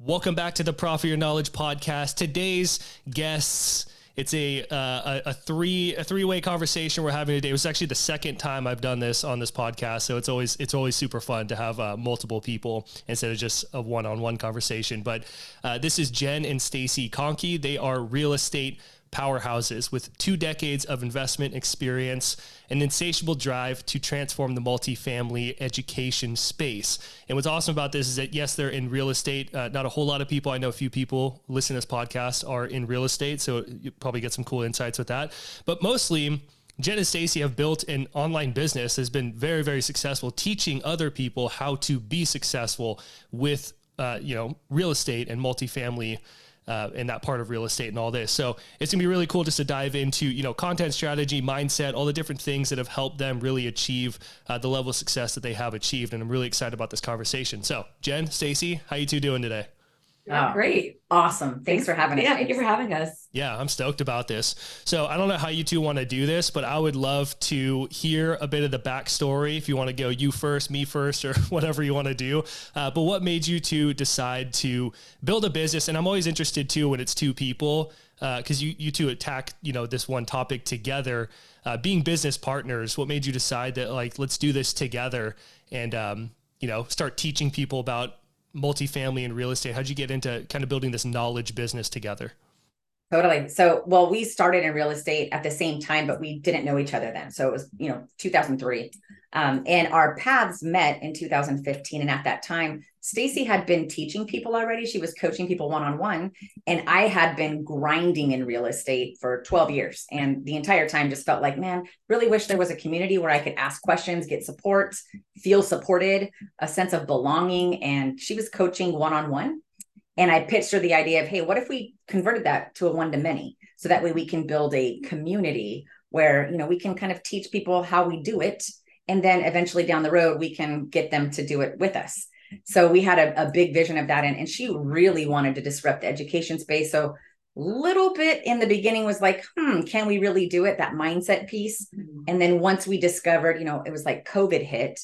Welcome back to the Profit Your Knowledge podcast. Today's guests, it's a, uh, a three a three way conversation we're having today. It was actually the second time I've done this on this podcast, so it's always it's always super fun to have uh, multiple people instead of just a one on one conversation. But uh, this is Jen and Stacy Conkey. They are real estate powerhouses with two decades of investment experience, an insatiable drive to transform the multifamily education space. And what's awesome about this is that, yes, they're in real estate. Uh, not a whole lot of people, I know a few people listening to this podcast are in real estate. So you probably get some cool insights with that. But mostly, Jen and Stacy have built an online business that's been very, very successful, teaching other people how to be successful with, uh, you know, real estate and multifamily uh, in that part of real estate and all this. So it's gonna be really cool just to dive into you know content strategy, mindset, all the different things that have helped them really achieve uh, the level of success that they have achieved. And I'm really excited about this conversation. So Jen, Stacy, how you two doing today? Oh, great. Awesome. Thanks for having us. Yeah, thank you for having us. Yeah, I'm stoked about this. So I don't know how you two want to do this, but I would love to hear a bit of the backstory. If you want to go you first, me first, or whatever you want to do. Uh, but what made you two decide to build a business? And I'm always interested too when it's two people because uh, you you two attack you know this one topic together. Uh, being business partners, what made you decide that like let's do this together and um, you know start teaching people about multifamily and real estate? How'd you get into kind of building this knowledge business together? Totally. So, well, we started in real estate at the same time, but we didn't know each other then. So it was, you know, 2003. Um, and our paths met in 2015. And at that time, Stacy had been teaching people already. She was coaching people one on one. And I had been grinding in real estate for 12 years. And the entire time just felt like, man, really wish there was a community where I could ask questions, get support, feel supported, a sense of belonging. And she was coaching one on one. And I pitched her the idea of, hey, what if we converted that to a one to many? So that way we can build a community where, you know, we can kind of teach people how we do it. And then eventually down the road, we can get them to do it with us. So we had a, a big vision of that. And, and she really wanted to disrupt the education space. So little bit in the beginning was like, hmm, can we really do it? That mindset piece. Mm-hmm. And then once we discovered, you know, it was like COVID hit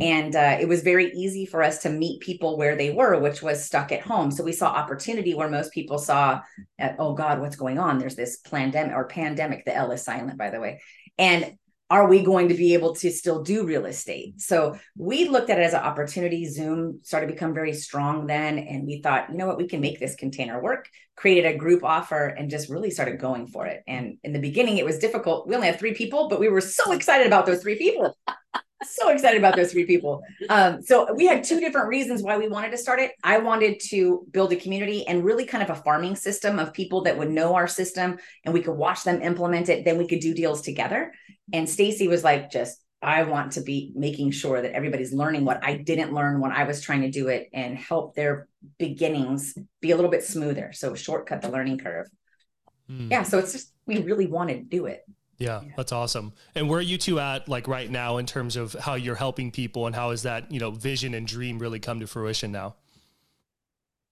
and uh, it was very easy for us to meet people where they were, which was stuck at home. So we saw opportunity where most people saw, oh God, what's going on? There's this pandemic or pandemic. The L is silent, by the way. And are we going to be able to still do real estate? So we looked at it as an opportunity. Zoom started to become very strong then. And we thought, you know what, we can make this container work, created a group offer and just really started going for it. And in the beginning, it was difficult. We only had three people, but we were so excited about those three people. So excited about those three people. Um, so we had two different reasons why we wanted to start it. I wanted to build a community and really kind of a farming system of people that would know our system and we could watch them implement it. Then we could do deals together. And Stacy was like, just I want to be making sure that everybody's learning what I didn't learn when I was trying to do it and help their beginnings be a little bit smoother. So shortcut the learning curve. Mm. Yeah. So it's just we really wanted to do it. Yeah, yeah, that's awesome. And where are you two at like right now in terms of how you're helping people and how is that, you know, vision and dream really come to fruition now?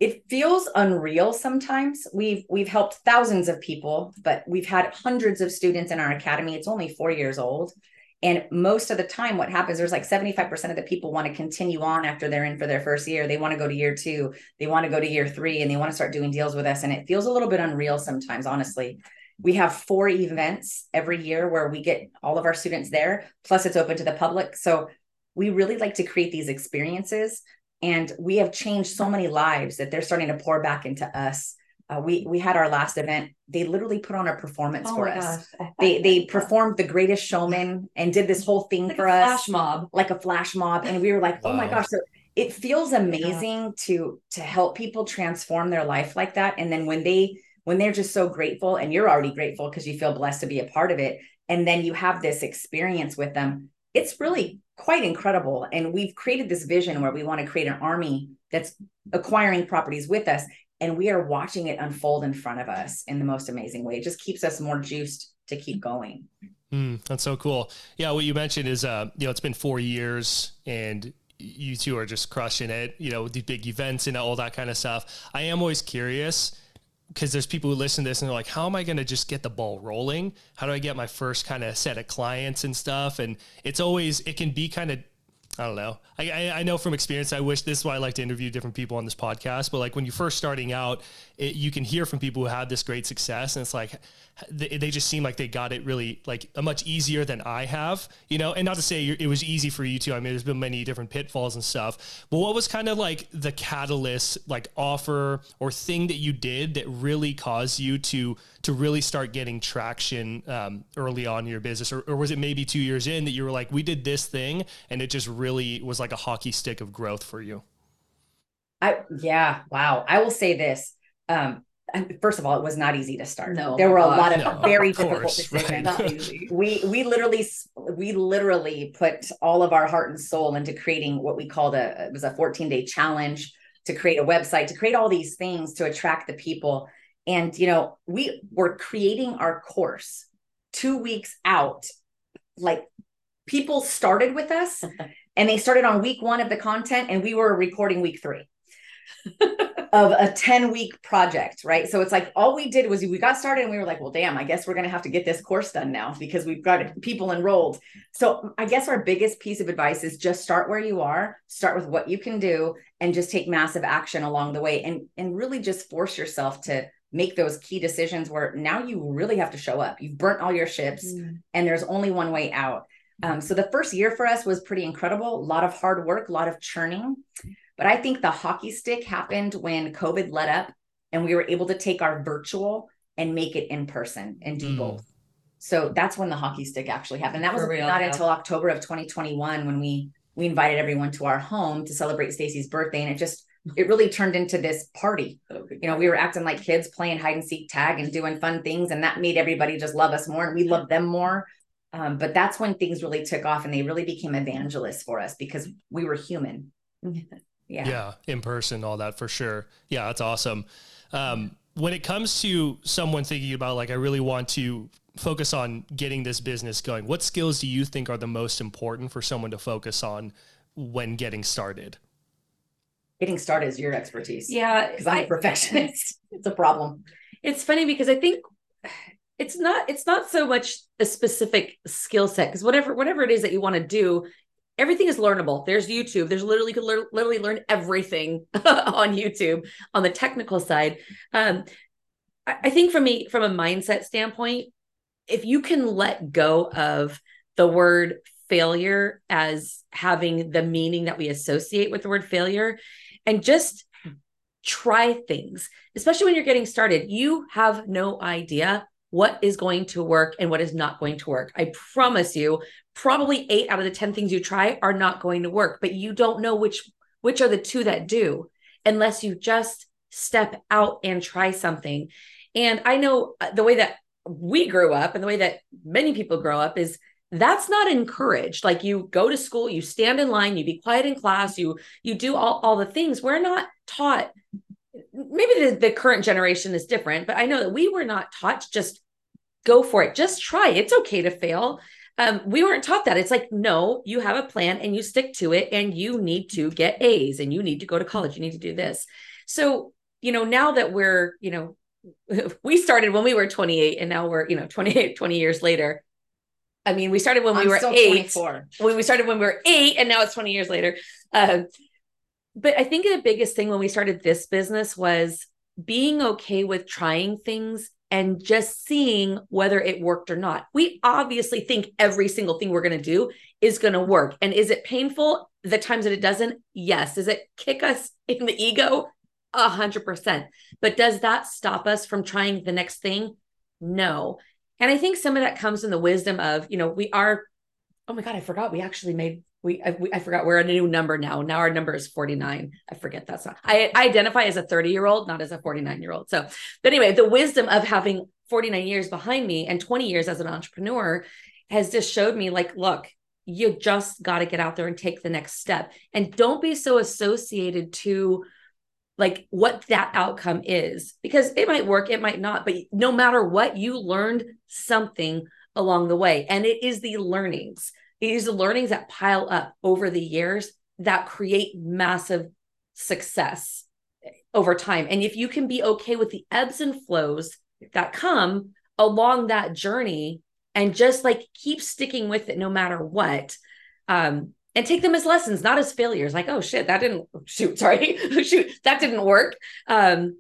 It feels unreal sometimes. We've we've helped thousands of people, but we've had hundreds of students in our academy. It's only 4 years old. And most of the time, what happens, there's like 75% of the people want to continue on after they're in for their first year. They want to go to year two, they want to go to year three, and they want to start doing deals with us. And it feels a little bit unreal sometimes, honestly. We have four events every year where we get all of our students there, plus it's open to the public. So we really like to create these experiences. And we have changed so many lives that they're starting to pour back into us. Uh, we we had our last event. They literally put on a performance oh for us. They they performed The Greatest Showman and did this whole thing like for us, flash mob, like a flash mob. And we were like, oh my gosh! So it feels amazing yeah. to to help people transform their life like that. And then when they when they're just so grateful and you're already grateful because you feel blessed to be a part of it and then you have this experience with them it's really quite incredible. And we've created this vision where we want to create an army that's acquiring properties with us and we are watching it unfold in front of us in the most amazing way. It just keeps us more juiced to keep going. Mm, that's so cool. Yeah what you mentioned is uh you know it's been four years and you two are just crushing it you know these big events and all that kind of stuff. I am always curious because there's people who listen to this and they're like, how am I going to just get the ball rolling? How do I get my first kind of set of clients and stuff? And it's always, it can be kind of I don't know. I, I, I know from experience. I wish this is why I like to interview different people on this podcast. But like when you're first starting out, it, you can hear from people who have this great success, and it's like they, just seem like they got it really like a much easier than I have. You know, and not to say it was easy for you too. I mean, there's been many different pitfalls and stuff. But what was kind of like the catalyst, like offer or thing that you did that really caused you to to really start getting traction um, early on in your business, or, or was it maybe two years in that you were like, we did this thing, and it just really was like a hockey stick of growth for you? I yeah, wow. I will say this. Um, first of all, it was not easy to start. No, there were a lot of no, very of difficult course, decisions. right. Not easy. We we literally we literally put all of our heart and soul into creating what we called a it was a 14 day challenge to create a website to create all these things to attract the people. And you know, we were creating our course two weeks out. Like people started with us and they started on week one of the content and we were recording week three of a 10 week project, right? So it's like all we did was we got started and we were like, well, damn, I guess we're going to have to get this course done now because we've got people enrolled. So I guess our biggest piece of advice is just start where you are, start with what you can do and just take massive action along the way and and really just force yourself to make those key decisions where now you really have to show up. You've burnt all your ships Mm. and there's only one way out. Um, so the first year for us was pretty incredible. A lot of hard work, a lot of churning. But I think the hockey stick happened when COVID let up and we were able to take our virtual and make it in person and do Mm. both. So that's when the hockey stick actually happened. That was real, not yeah. until October of 2021 when we we invited everyone to our home to celebrate Stacy's birthday and it just it really turned into this party you know, we were acting like kids playing hide and seek tag and doing fun things, and that made everybody just love us more, and we loved them more. Um, but that's when things really took off, and they really became evangelists for us because we were human. Yeah. yeah in person all that for sure yeah that's awesome um, when it comes to someone thinking about like i really want to focus on getting this business going what skills do you think are the most important for someone to focus on when getting started Getting started is your expertise. Yeah, because I'm a I- perfectionist. it's a problem. it's funny because I think it's not it's not so much a specific skill set because whatever whatever it is that you want to do, everything is learnable. There's YouTube. There's literally you can literally learn everything on YouTube on the technical side. Um, I, I think from me from a mindset standpoint, if you can let go of the word failure as having the meaning that we associate with the word failure and just try things, especially when you're getting started. You have no idea what is going to work and what is not going to work. I promise you, probably 8 out of the 10 things you try are not going to work, but you don't know which which are the two that do unless you just step out and try something. And I know uh, the way that we grew up and the way that many people grow up is that's not encouraged. Like you go to school you stand in line you be quiet in class you you do all, all the things. We're not taught maybe the, the current generation is different but i know that we were not taught to just go for it. Just try. It's okay to fail um, we weren't taught that. It's like no you have a plan and you stick to it and you need to get a's and you need to go to college. You need to do this. So you know now that we're you know we started when we were 28 and now we're you know 28 20 years later. I mean we started when we I'm were eight. 24. when we started when we were eight and now it's 20 years later. Um, but i think the biggest thing when we started this business was being okay with trying things and just seeing whether it worked or not. We obviously think every single thing we're going to do is going to work. And is it painful? The times that it doesn't? Yes. Does it kick us in the ego? A hundred percent. But does that stop us from trying the next thing? No. And i think some of that comes in the wisdom of you know we are oh my god i forgot we actually made we I, we I, forgot we're at a new number now. Now our number is 49 i forget that's not i, I identify as a 30 year old not as a 49 year old so but anyway the wisdom of having 49 years behind me and 20 years as an entrepreneur has just showed me like look you just got to get out there and take the next step. And don't be so associated to like what that outcome is because it might work it might not but no matter what you learned something along the way. And it is the learnings it is the learnings that pile up over the years that create massive success over time and if you can be okay with the ebbs and flows that come along that journey and just like keep sticking with it no matter what um and take them as lessons, not as failures. Like, oh shit, that didn't shoot, sorry, shoot, that didn't work. Um,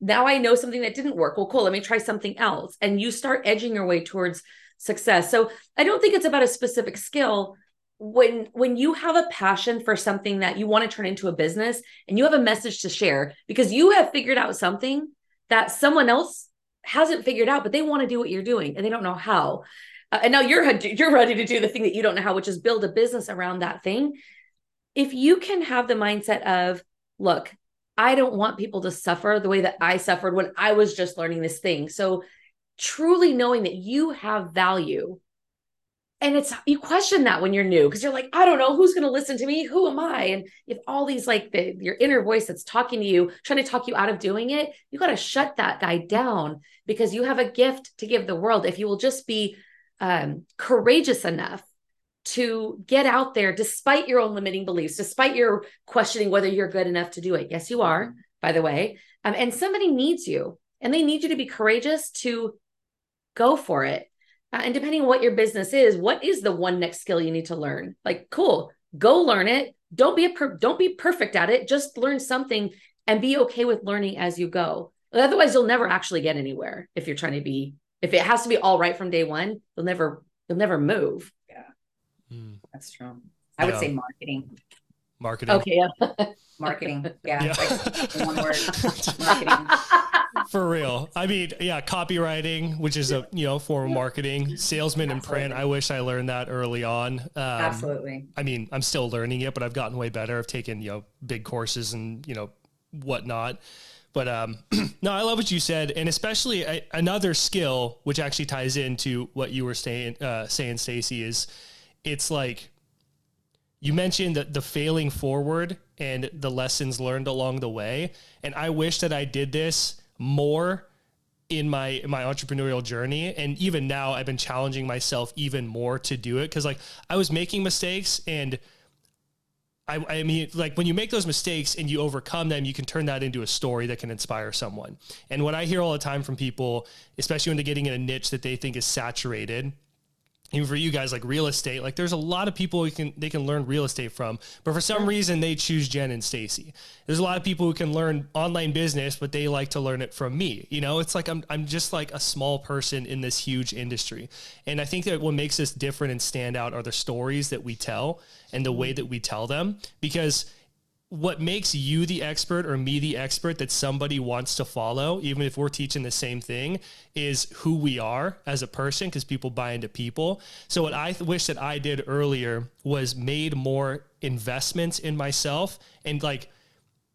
now I know something that didn't work. Well, cool. Let me try something else. And you start edging your way towards success. So I don't think it's about a specific skill. When when you have a passion for something that you want to turn into a business and you have a message to share because you have figured out something that someone else hasn't figured out, but they want to do what you're doing and they don't know how. Uh, and now you're you're ready to do the thing that you don't know how, which is build a business around that thing. If you can have the mindset of, look, I don't want people to suffer the way that I suffered when I was just learning this thing. So truly knowing that you have value. And it's you question that when you're new because you're like, I don't know who's going to listen to me. Who am I? And if all these like the your inner voice that's talking to you, trying to talk you out of doing it, you got to shut that guy down because you have a gift to give the world. If you will just be um, courageous enough to get out there despite your own limiting beliefs, despite your questioning whether you're good enough to do it. Yes, you are, by the way. Um, and somebody needs you, and they need you to be courageous to go for it. Uh, and depending on what your business is, what is the one next skill you need to learn? Like, cool, go learn it. Don't be a per- don't be perfect at it. Just learn something and be okay with learning as you go. Otherwise, you'll never actually get anywhere if you're trying to be. If it has to be all right from day one, you'll never you'll never move. Mm. That's true. I would say marketing. Marketing. Okay. Yeah. marketing. Yeah. yeah. Like one word. marketing. For real. I mean, yeah, copywriting, which is a you know form of marketing, salesman and print. I wish I learned that early on. Um, Absolutely. I mean, I'm still learning it, but I've gotten way better. I've taken you know big courses and you know whatnot. But um, no, I love what you said, and especially another skill which actually ties into what you were saying, uh, saying Stacy is it's like you mentioned that the failing forward and the lessons learned along the way. And I wish that I did this more in my in my entrepreneurial journey and even now I've been challenging myself even more to do it cuz like I was making mistakes and I, I mean, like when you make those mistakes and you overcome them, you can turn that into a story that can inspire someone. And what I hear all the time from people, especially when they're getting in a niche that they think is saturated, even for you guys like real estate like there's a lot of people who can they can learn real estate from but for some reason they choose jen and stacy. There's a lot of people who can learn online business but they like to learn it from me you know? It's like i'm, I'm just like a small person in this huge industry. And i think that what makes us different and stand out are the stories that we tell and the way that we tell them because what makes you the expert or me the expert that somebody wants to follow, even if we're teaching the same thing, is who we are as a person because people buy into people. So, what I th- wish that I did earlier was made more investments in myself and like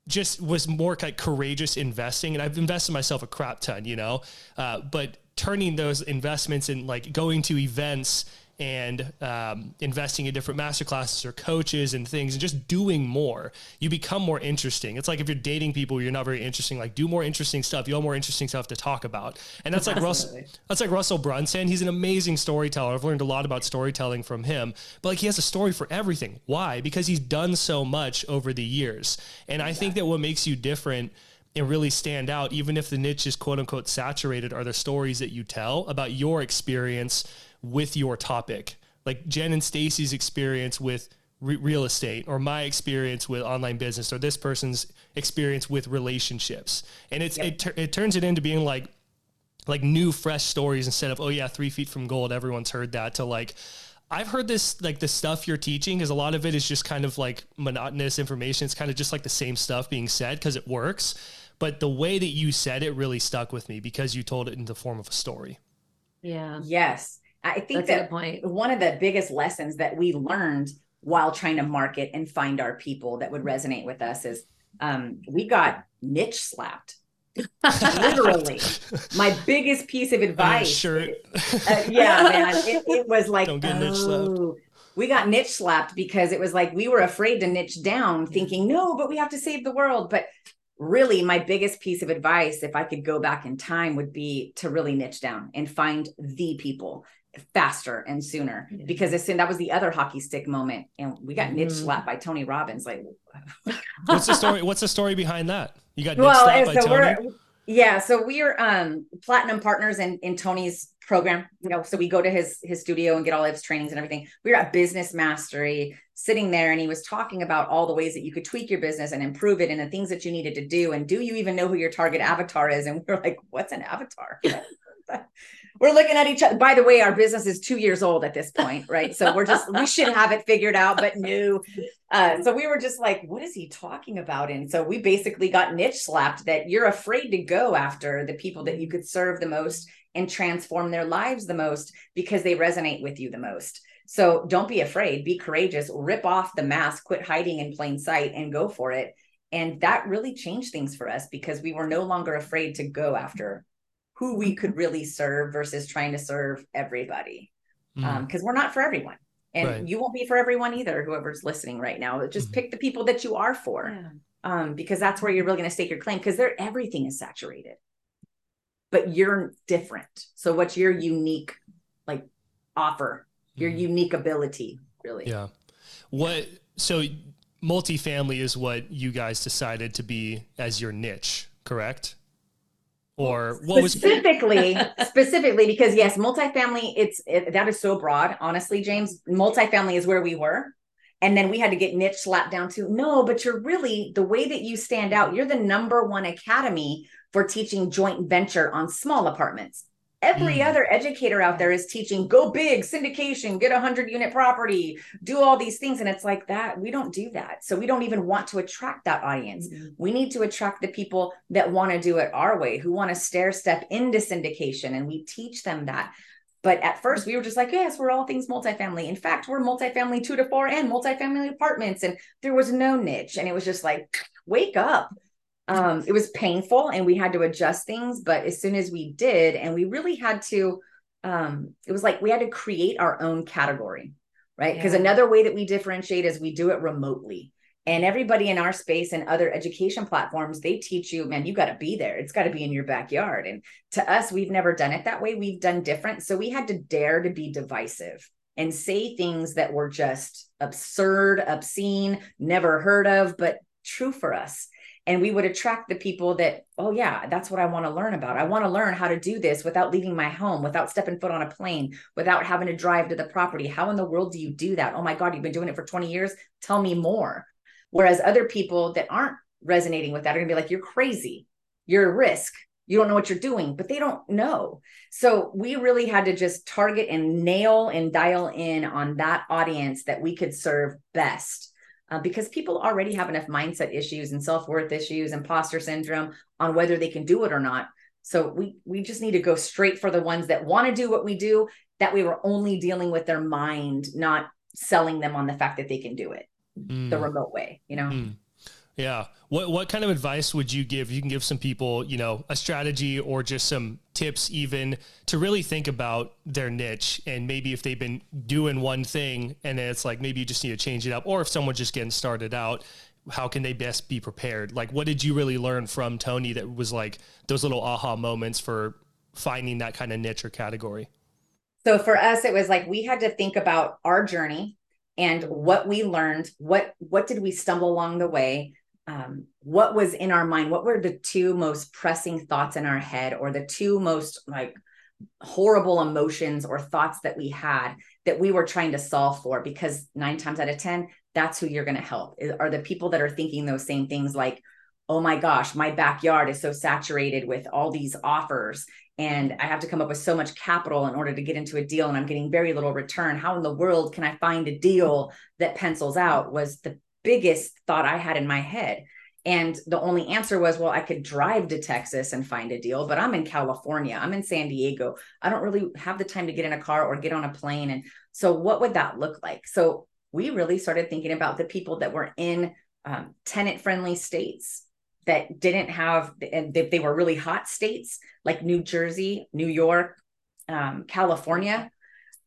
just was more like courageous investing. And I've invested myself a crap ton, you know, uh, but turning those investments and like going to events and um, investing in different master classes or coaches and things and just doing more you become more interesting. It's like if you're dating people you're not very interesting. Like do more interesting stuff. You have more interesting stuff to talk about. And that's like russell that's like russell brunson. He's an amazing storyteller. I've learned a lot about storytelling from him. But like he has a story for everything. Why? Because he's done so much over the years. And i think that what makes you different and really stand out, even if the niche is quote unquote saturated, are the stories that you tell about your experience with your topic. Like Jen and Stacy's experience with re- real estate, or my experience with online business, or this person's experience with relationships, and it's yep. it, it turns it into being like like new fresh stories instead of oh yeah three feet from gold everyone's heard that to like I've heard this like the stuff you're teaching because a lot of it is just kind of like monotonous information. It's kind of just like the same stuff being said because it works. But the way that you said it really stuck with me because you told it in the form of a story. Yeah. Yes. I think That's that point. one of the biggest lessons that we learned while trying to market and find our people that would resonate with us is um, we got niche slapped. Literally, my biggest piece of advice. Shirt. Uh, yeah, man. It, it was like, Don't get oh, niche slapped. We got niche slapped because it was like we were afraid to niche down, thinking, no, but we have to save the world. But really my biggest piece of advice if i could go back in time would be to really niche down and find the people faster and sooner yeah. because as soon that was the other hockey stick moment and we got mm-hmm. niche slapped by tony robbins like what's the story what's the story behind that? You got well, slapped by so tony? yeah so we're um platinum partners in in tony's program you know so we go to his his studio and get all of his trainings and everything. We were at business mastery sitting there and he was talking about all the ways that you could tweak your business and improve it and the things that you needed to do and do you even know who your target avatar is? And we are like what's an avatar we're looking at each other. By the way, our business is two years old at this point, right? So we're just we should have it figured out, but new. Uh, so we were just like, what is he talking about? And so we basically got niche slapped that you're afraid to go after the people that you could serve the most and transform their lives the most because they resonate with you the most. So don't be afraid, be courageous, rip off the mask, quit hiding in plain sight and go for it. And that really changed things for us because we were no longer afraid to go after who we could really serve versus trying to serve everybody. Mm. Um, because we're not for everyone. And right. you won't be for everyone either, whoever's listening right now. Just mm-hmm. pick the people that you are for. Yeah. Um, because that's where you're really going to stake your claim because there everything is saturated. But you're different. So what's your unique like offer, your mm. unique ability, really? Yeah. What so multifamily is what you guys decided to be as your niche, correct? Or what specifically was specifically because yes multifamily it's it, that is so broad honestly james. Multifamily is where we were. And then we had to get niche slapped down to no but you're really the way that you stand out you're the number one academy for teaching joint venture on small apartments Every mm. other educator out there is teaching go big, syndication, get a hundred unit property, do all these things. And it's like that. We don't do that. So we don't even want to attract that audience. Mm-hmm. We need to attract the people that want to do it our way, who want to stair step into syndication. And we teach them that. But at first, we were just like, yes, we're all things multifamily. In fact, we're multifamily two to four and multifamily apartments. And there was no niche. And it was just like, wake up um, it was painful and we had to adjust things but as soon as we did and we really had to um, it was like we had to create our own category right? Because yeah. another way that we differentiate is we do it remotely. And everybody in our space and other education platforms they teach you man you got to be there. It's got to be in your backyard. And to us we've never done it that way. We've done different. So we had to dare to be divisive and say things that were just absurd obscene never heard of but true for us and we would attract the people that oh yeah that's what i want to learn about. I want to learn how to do this without leaving my home without stepping foot on a plane without having to drive to the property. How in the world do you do that? Oh my god you've been doing it for 20 years? Tell me more. Whereas other people that aren't resonating with that are going to be like you're crazy. You're a risk. You don't know what you're doing but they don't know. So we really had to just target and nail and dial in on that audience that we could serve best uh, because people already have enough mindset issues and self-worth issues imposter syndrome on whether they can do it or not so we we just need to go straight for the ones that want to do what we do that we were only dealing with their mind not selling them on the fact that they can do it mm. the remote way you know mm. Yeah. What what kind of advice would you give? You can give some people, you know, a strategy or just some tips even to really think about their niche and maybe if they've been doing one thing and then it's like maybe you just need to change it up or if someone's just getting started out, how can they best be prepared? Like what did you really learn from Tony that was like those little aha moments for finding that kind of niche or category? So for us it was like we had to think about our journey and what we learned, what what did we stumble along the way? Um, what was in our mind what were the two most pressing thoughts in our head or the two most like horrible emotions or thoughts that we had that we were trying to solve for? Because nine times out of ten that's who you're going to help are the people that are thinking those same things like oh my gosh my backyard is so saturated with all these offers and i have to come up with so much capital in order to get into a deal and i'm getting very little return. How in the world can i find a deal that pencils out? was the biggest thought I had in my head. And the only answer was, well, I could drive to Texas and find a deal, but I'm in California, I'm in San Diego. I don't really have the time to get in a car or get on a plane. And so, what would that look like? So, we really started thinking about the people that were in um, tenant friendly states that didn't have, and they, they were really hot states like New Jersey, New York, um, California.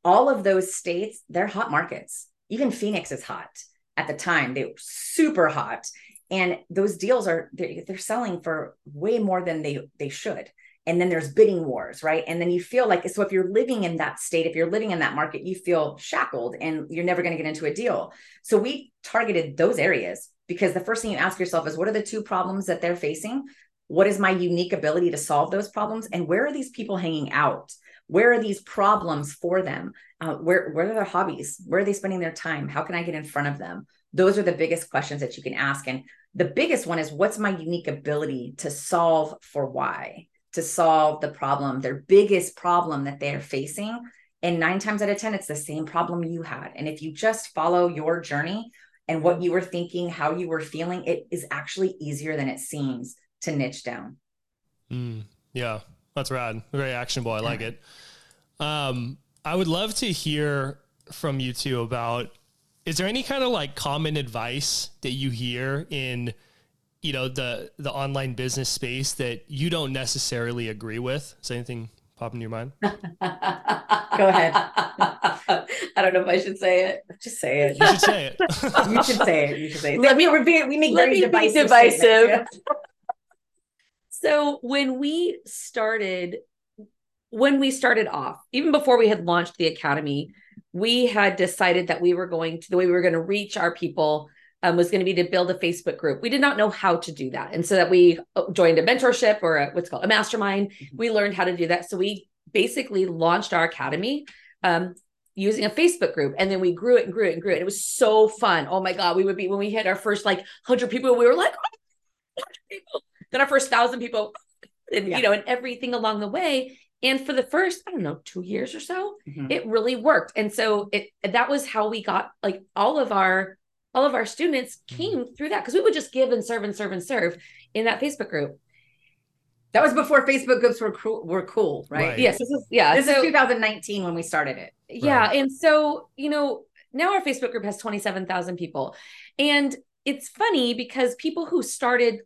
All of those states, they're hot markets. Even Phoenix is hot at the time they were super hot. And those deals are they're, they're selling for way more than they they should. And then there's bidding wars right? And then you feel like so if you're living in that state if you're living in that market you feel shackled and you're never going to get into a deal. So we targeted those areas because the first thing you ask yourself is what are the two problems that they're facing? What is my unique ability to solve those problems? And where are these people hanging out where are these problems for them? Uh, where are their hobbies? Where are they spending their time? How can i get in front of them? Those are the biggest questions that you can ask. And the biggest one is what's my unique ability to solve for why? To solve the problem their biggest problem that they're facing. And nine times out of ten it's the same problem you had. And if you just follow your journey and what you were thinking how you were feeling it is actually easier than it seems to niche down. Mm, yeah that's rad. Very actionable. I like it. Um, i would love to hear from you two about is there any kind of like common advice that you hear in you know the the online business space that you don't necessarily agree with? Is anything pop into your mind? Go ahead. I don't know if i should say it. Just say it. You should say it. You should say it. You should say it. Let me we, we make very divisive, divisive. So when we started when we started off even before we had launched the academy we had decided that we were going to the way we were going to reach our people um, was going to be to build a Facebook group. We did not know how to do that. And so that we uh, joined a mentorship or a, what's called a mastermind. Mm-hmm. We learned how to do that. So we basically launched our academy um, using a Facebook group. And then we grew it and grew it and grew it. It was so fun. Oh my God. We would be, when we hit our first like 100 people, we were like, oh, people. Then our first thousand people, and, yeah. you know, and everything along the way. And for the first, I don't know, two years or so, mm-hmm. it really worked. And so it that was how we got like all of our all of our students mm-hmm. came through that because we would just give and serve and serve and serve in that Facebook group. That was before Facebook groups were cool, were cool, right? right. Yes, this is yeah. This so, is 2019 when we started it. Yeah, right. and so you know now our Facebook group has 27,000 people, and it's funny because people who started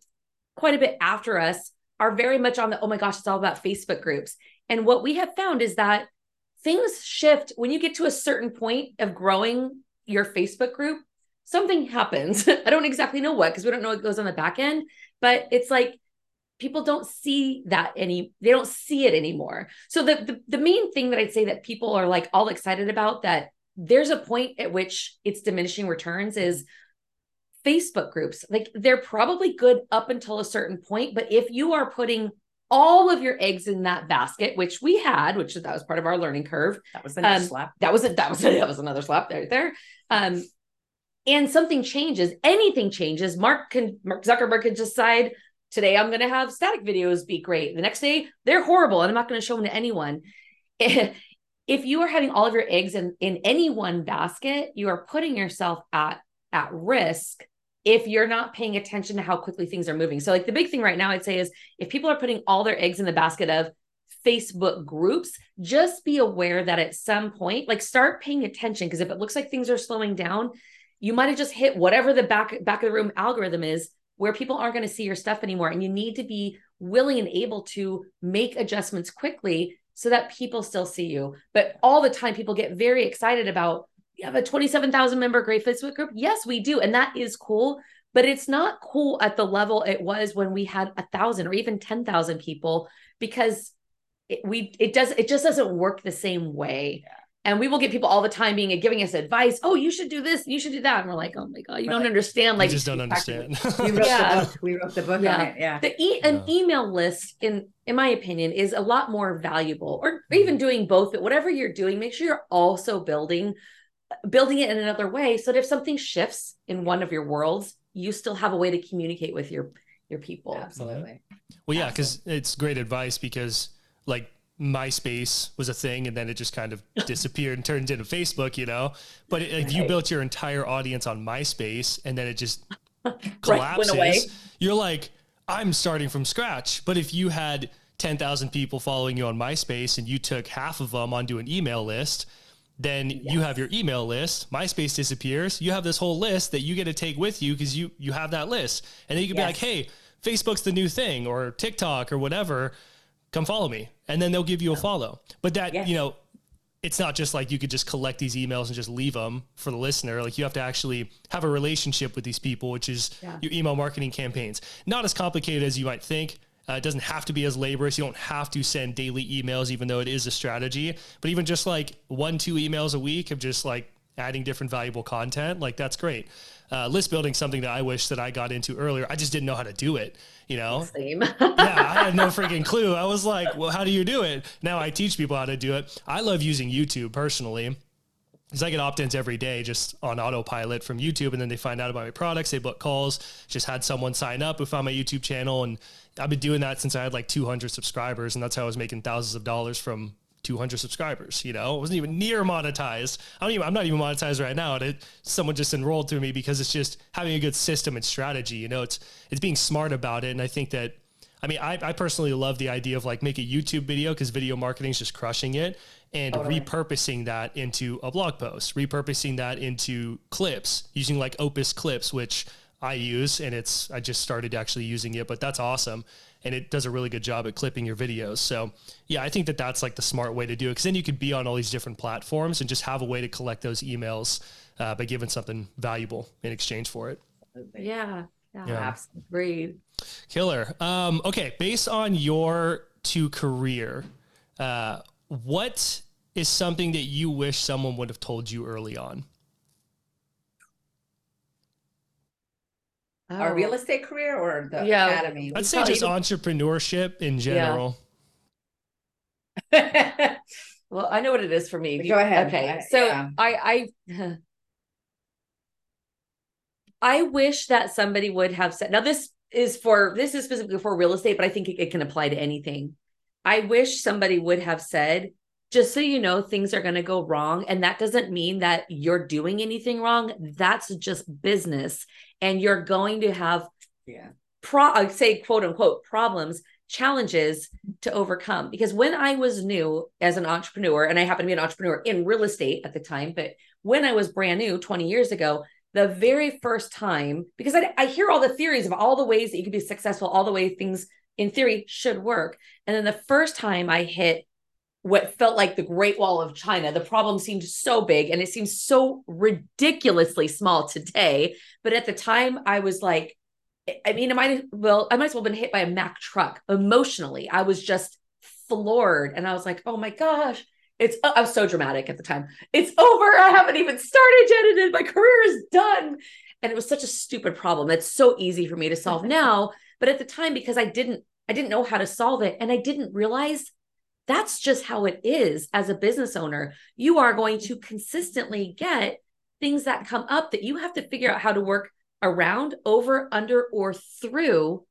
quite a bit after us are very much on the oh my gosh, it's all about Facebook groups. And what we have found is that things shift when you get to a certain point of growing your Facebook group. Something happens. I don't exactly know what because we don't know what goes on the back end, but it's like people don't see that any they don't see it anymore. So the, the the main thing that I'd say that people are like all excited about that there's a point at which it's diminishing returns is Facebook groups. Like they're probably good up until a certain point, but if you are putting all of your eggs in that basket, which we had, which that was part of our learning curve. That was the um, slap. That was it. That was that was another slap there. There. Um, and something changes, anything changes. Mark can Mark Zuckerberg can decide today I'm going to have static videos be great. The next day they're horrible, and I'm not going to show them to anyone. if you are having all of your eggs in in any one basket, you are putting yourself at at risk if you're not paying attention to how quickly things are moving. So, like the big thing right now, I'd say is if people are putting all their eggs in the basket of Facebook groups, just be aware that at some point, like start paying attention because if it looks like things are slowing down, you might have just hit whatever the back back of the room algorithm is where people aren't going to see your stuff anymore and you need to be willing and able to make adjustments quickly so that people still see you. But all the time people get very excited about you have a 27,000 member great Facebook group? Yes, we do. And that is cool, but it's not cool at the level it was when we had a thousand or even 10,000 people because it, we, it does, it just doesn't work the same way. Yeah. And we will get people all the time being giving us advice. Oh, you should do this. You should do that. And we're like, oh my god, you don't understand. Like, you just don't understand. we wrote yeah. the book. We wrote the book yeah. on it. Yeah. The e- an email list, in in my opinion, is a lot more valuable. Or, or even mm-hmm. doing both. But whatever you're doing, make sure you're also building building it in another way so that if something shifts in one of your worlds you still have a way to communicate with your your people mm-hmm. absolutely well yeah because it's great advice because like MySpace was a thing and then it just kind of disappeared and turned into Facebook, you know. But if right. you built your entire audience on MySpace and then it just collapses, right, you're like, I'm starting from scratch. But if you had 10,000 people following you on MySpace and you took half of them onto an email list, then yes. you have your email list. Myspace disappears. You have this whole list that you get to take with you because you you have that list. And then you can yes. be like hey facebook's the new thing or tiktok or whatever. Come follow me. And then they'll give you a follow. But that yes. you know it's not just like you could just collect these emails and just leave them for the listener. Like you have to actually have a relationship with these people which is yeah. your email marketing campaigns. Not as complicated as you might think uh, it doesn't have to be as laborious. You don't have to send daily emails, even though it is a strategy. But even just like one, two emails a week of just like, adding different valuable content, like that's great. Uh, list building something that I wish that I got into earlier. I just didn't know how to do it. You know, Same. yeah, I had no freaking clue. I was like, well, how do you do it? Now I teach people how to do it. I love using YouTube personally because I get opt-ins every day just on autopilot from YouTube, and then they find out about my products, they book calls. Just had someone sign up who found my YouTube channel, and I've been doing that since I had like 200 subscribers, and that's how I was making thousands of dollars from 200 subscribers. You know, it wasn't even near monetized. I don't even. I'm not even monetized right now. It, someone just enrolled through me because it's just having a good system and strategy. You know, it's it's being smart about it, and I think that. I mean, I, I personally love the idea of like make a YouTube video because video marketing is just crushing it and Totally. repurposing that into a blog post, repurposing that into clips using like Opus clips, which I use and it's, I just started actually using it, but that's awesome. And it does a really good job at clipping your videos. So yeah, I think that that's like the smart way to do it. Cause then you could be on all these different platforms and just have a way to collect those emails uh, by giving something valuable in exchange for it. yeah. Yeah. Yeah. Absolutely. Agreed. Killer. Um, okay, based on your two career, uh, what is something that you wish someone would have told you early on? Our Oh. real estate career or the Yeah. academy? I'd say probably just entrepreneurship in general. Well, I know what it is for me. Go ahead. Okay. I- So yeah. I I I wish that somebody would have said now this is for this is specifically for real estate, but I think it, it can apply to anything. I wish somebody would have said, just so you know, things are gonna go wrong. And that doesn't mean that you're doing anything wrong. That's just business. And you're going to have yeah. pro I say quote unquote problems, challenges to overcome. Because when I was new as an entrepreneur, and I happen to be an entrepreneur in real estate at the time, but when I was brand new 20 years ago, the very first time, because I, I hear all the theories of all the ways that you can be successful, all the way things in theory should work. And then the first time I hit what felt like the Great Wall of China, the problem seemed so big and it seems so ridiculously small today. But at the time, I was like, I mean, I might well, I might as well have been hit by a Mack truck emotionally. I was just floored, and I was like, "Oh my gosh, it's!" Oh, I was so dramatic at the time. It's over. I haven't even started yet, and my career is done. And it was such a stupid problem. That's so easy for me to solve now, but at the time, because I didn't, I didn't know how to solve it, and I didn't realize that's just how it is as a business owner. You are going to consistently get things that come up that you have to figure out how to work around, over, under, or through.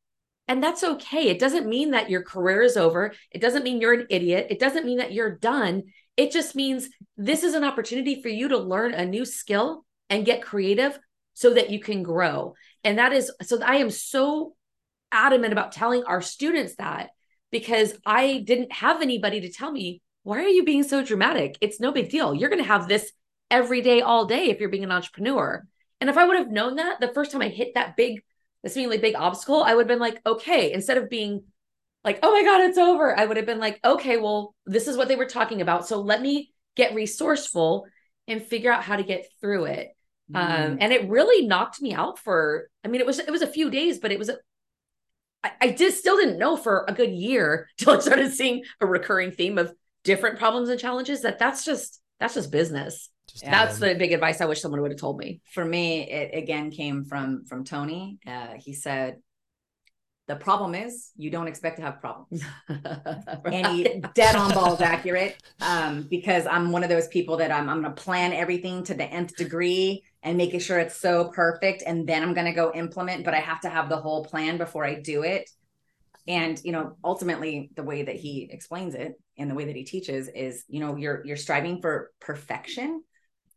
And that's okay. It doesn't mean that your career is over. It doesn't mean you're an idiot. It doesn't mean that you're done. It just means this is an opportunity for you to learn a new skill and get creative so that you can grow. And that is so I am so adamant about telling our students that because I didn't have anybody to tell me, why are you being so dramatic? It's no big deal. You're going to have this every day, all day if you're being an entrepreneur. And if I would have known that the first time I hit that big, seemingly big obstacle, I would have been like, okay, instead of being like, oh my God, it's over, I would have been like, okay, well, this is what they were talking about. So let me get resourceful and figure out how to get through it. Mm. Um, and it really knocked me out for, I mean, it was, it was a few days, but it was, a, I, I just still didn't know for a good year till I started seeing a recurring theme of different problems and challenges that that's just, that's just business. Just That's the big advice I wish someone would have told me. for me it again came from from tony. Uh, he said the problem is you don't expect to have problems. And he dead on balls accurate um, because i'm one of those people that i'm, I'm going to plan everything to the nth degree and making sure it's so perfect and then i'm going to go implement but i have to have the whole plan before i do it. And you know ultimately the way that he explains it and the way that he teaches is you know you're you're striving for perfection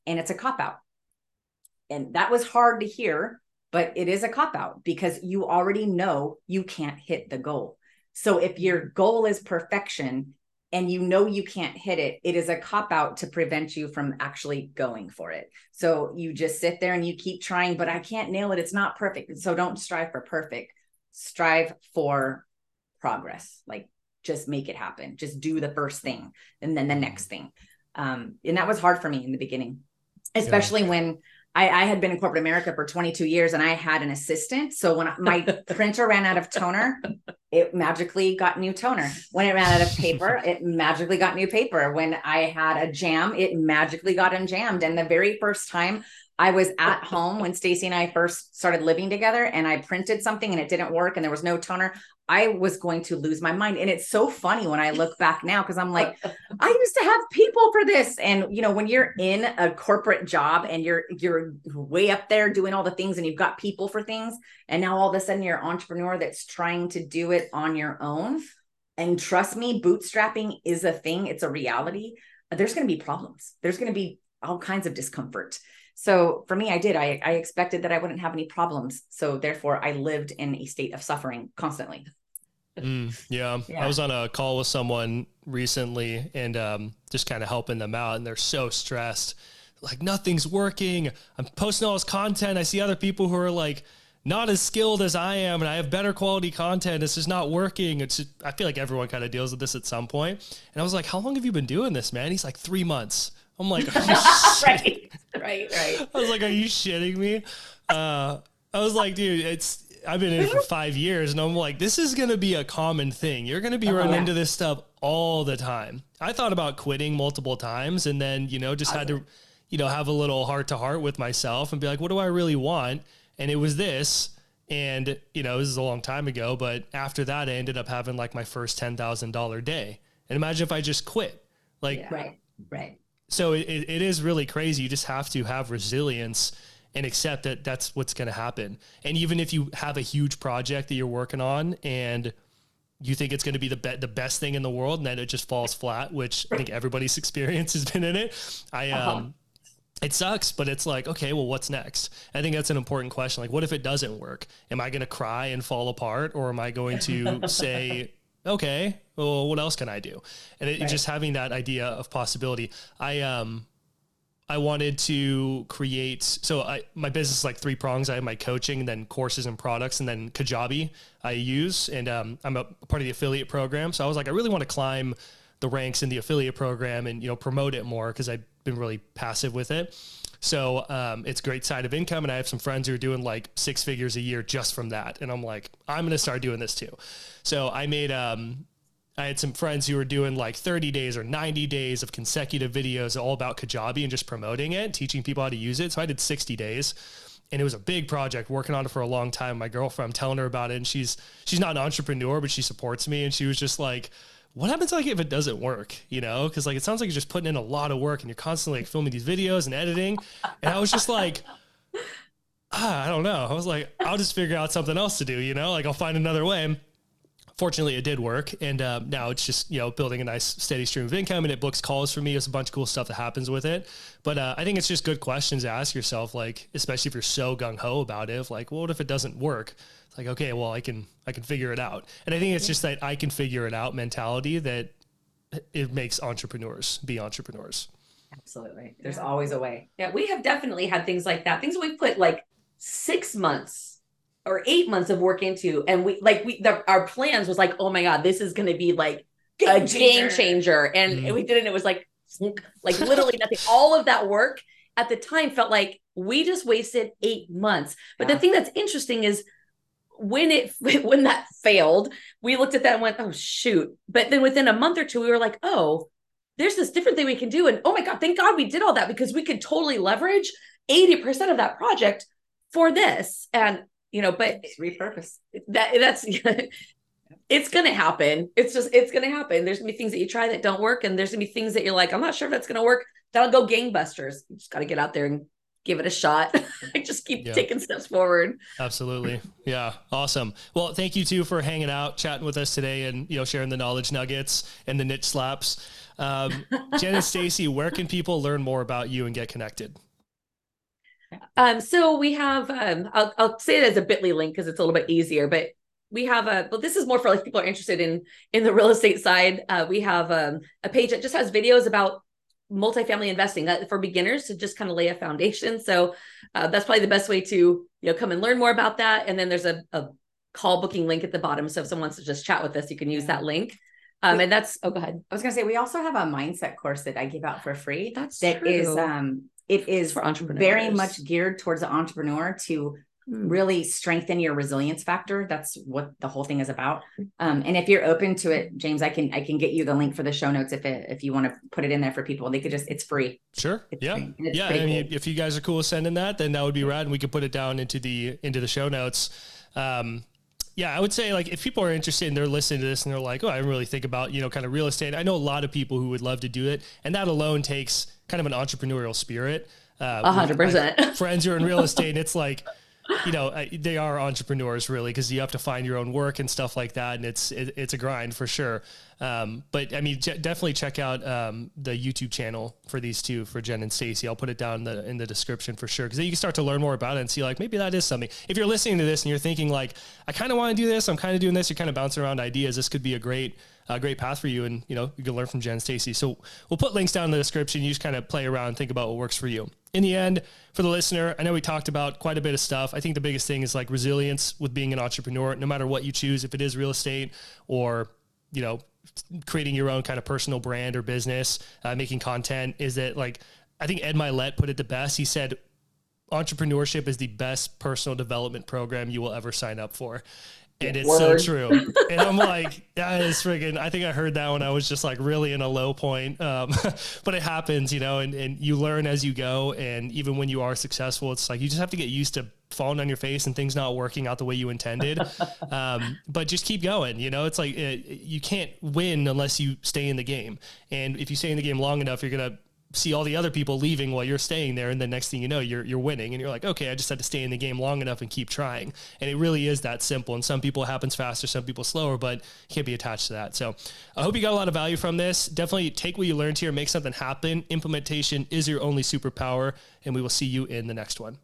and it's a cop out. And that was hard to hear but it is a cop out because you already know you can't hit the goal. So if your goal is perfection and you know you can't hit it it is a cop out to prevent you from actually going for it. So you just sit there and you keep trying but i can't nail it. It's not perfect. So don't strive for perfect. Strive for progress. Like just make it happen. Just do the first thing and then the next thing. Um, and that was hard for me in the beginning especially when I, I had been in corporate America for 22 years and I had an assistant. So when my printer ran out of toner, it magically got new toner. When it ran out of paper, it magically got new paper. When I had a jam, it magically got unjammed. And the very first time I was at home when Stacy and I first started living together and I printed something and it didn't work and there was no toner. I was going to lose my mind. And it's so funny when I look back now because I'm like, I used to have people for this. And you know, when you're in a corporate job and you're you're way up there doing all the things and you've got people for things, and now all of a sudden you're an entrepreneur that's trying to do it on your own. And trust me, bootstrapping is a thing, it's a reality. There's going to be problems. There's going to be all kinds of discomfort. So for me, I did. I, I expected that I wouldn't have any problems. So therefore, I lived in a state of suffering constantly. Mm, yeah. yeah. I was on a call with someone recently and um, just kind of helping them out, and they're so stressed. Like, nothing's working. I'm posting all this content. I see other people who are like, not as skilled as I am, and I have better quality content. It's just not working. It's just, I feel like everyone kind of deals with this at some point. And I was like, "How long have you been doing this, man?" He's like, three months." I'm like, right, right, right. I was like, "Are you shitting me?" Uh, I was like, "Dude, it's I've been in it for five years, and I'm like, this is going to be a common thing. You're going to be uh-huh. running into this stuff all the time. I thought about quitting multiple times, and then you know just had to, you know, have a little heart to heart with myself and be like, what do I really want? And it was this. And you know, this is a long time ago, but after that, I ended up having like my first ten thousand dollar day. And imagine if I just quit, like, yeah. right, right. So it, it is really crazy. You just have to have resilience and accept that that's what's going to happen. And even if you have a huge project that you're working on and you think it's going to be the be- the best thing in the world and then it just falls flat, which I think everybody's experience has been in it. I uh-huh. um it sucks, but it's like, okay, well, what's next? I think that's an important question. Like, what if it doesn't work? Am I going to cry and fall apart, or am I going to say, okay, well, what else can I do? And it, right. just having that idea of possibility. I um, I wanted to create. So I, my business is like three prongs. I have my coaching, and then courses and products, and then Kajabi I use, and um, I'm a part of the affiliate program. So I was like, I really want to climb the ranks in the affiliate program and you know promote it more because I've been really passive with it. So um, it's great side of income, and I have some friends who are doing like six figures a year just from that. And I'm like, I'm going to start doing this too. So I made um, I had some friends who were doing like 30 days or 90 days of consecutive videos all about Kajabi and just promoting it, teaching people how to use it. So I did 60 days and it was a big project working on it for a long time. My girlfriend, I'm telling her about it and she's, she's not an entrepreneur, but she supports me. And she was just like, what happens like if it doesn't work, you know? Cause like, it sounds like you're just putting in a lot of work and you're constantly like filming these videos and editing. And I was just like, ah, I don't know. I was like, I'll just figure out something else to do, you know, like I'll find another way fortunately it did work. And um, now it's just you know building a nice steady stream of income and it books calls for me. It's a bunch of cool stuff that happens with it. But uh, i think it's just good questions to ask yourself like especially if you're so gung-ho about it like well, what if it doesn't work? It's like okay well i can i can figure it out. And i think it's just that i can figure it out mentality that it makes entrepreneurs be entrepreneurs. Absolutely. There's always a way. Yeah we have definitely had things like that. Things we've put like six months or eight months of work into and we like we the, our plans was like oh my god this is going to be like game a changer. game changer and, mm. we did it and it was like like literally nothing all of that work at the time felt like we just wasted eight months but yeah. the thing that's interesting is when it when that failed we looked at that and went oh shoot but then within a month or two we were like oh there's this different thing we can do and oh my god thank god we did all that because we could totally leverage 80% of that project for this and you know, but it's repurpose that that's it's gonna happen. It's just it's gonna happen. There's gonna be things that you try that don't work, and there's gonna be things that you're like, I'm not sure if that's gonna work. That'll go gangbusters. You just gotta get out there and give it a shot. I just keep yeah. taking steps forward. Absolutely. Yeah. Awesome. Well, thank you too for hanging out, chatting with us today and, you know, sharing the knowledge nuggets and the niche slaps. Um, Jen and Stacy, where can people learn more about you and get connected? Um, so we have, um, I'll, I'll say it as a bit.ly link because it's a little bit easier, but we have a, but this is more for like people are interested in, in the real estate side. Uh, we have um, a page that just has videos about multifamily investing that for beginners to just kind of lay a foundation. So uh, that's probably the best way to, you know, come and learn more about that. And then there's a, a call booking link at the bottom. So if someone wants to just chat with us, you can use that link. Um, and that's oh, go ahead. I was gonna say we also have a mindset course that I give out for free. That's that true. is um it is For entrepreneurs. very much geared towards the entrepreneur to Hmm. really strengthen your resilience factor. That's what the whole thing is about. Um, and if you're open to it, James, I can I can get you the link for the show notes if it if you want to put it in there for people. They could just it's free. Sure. It's yeah. free. Yeah. I mean, cool. if you guys are cool with sending that, then that would be rad, and we could put it down into the into the show notes. Um, yeah, I would say like if people are interested and they're listening to this and they're like, oh, I didn't really think about you know kind of real estate. I know a lot of people who would love to do it, and that alone takes kind of an entrepreneurial spirit. Uh, A hundred percent. friends who are in real estate, and it's like, you know, they are entrepreneurs really because you have to find your own work and stuff like that, and it's it, it's a grind for sure. Um, but I mean, definitely check out um, the YouTube channel for these two for Jen and Stacy. I'll put it down in the in the description for sure because you can start to learn more about it and see like maybe that is something. If you're listening to this and you're thinking like, I kind of want to do this, I'm kind of doing this, you're kind of bouncing around ideas. This could be a great a great path for you, and you know you can learn from Jen Stacy. So we'll put links down in the description. You just kind of play around, think about what works for you. In the end, for the listener, I know we talked about quite a bit of stuff. I think the biggest thing is like resilience with being an entrepreneur, no matter what you choose, if it is real estate or you know creating your own kind of personal brand or business, uh, making content. Is that like I think Ed Mylett put it the best. He said entrepreneurship is the best personal development program you will ever sign up for. And it's Word. so true. And I'm like, that is friggin' I think I heard that when I was just like really in a low point. Um, but it happens, you know, and, and you learn as you go. And even when you are successful, it's like you just have to get used to falling on your face and things not working out the way you intended. um, but just keep going. You know, it's like uh you can't win unless you stay in the game. And if you stay in the game long enough, you're going to see all the other people leaving while you're staying there and the next thing you know you're you're winning and you're like okay I just had to stay in the game long enough and keep trying. And it really is that simple and some people happens faster some people slower but can't be attached to that. So I hope you got a lot of value from this. Definitely take what you learned here make something happen. Implementation is your only superpower and we will see you in the next one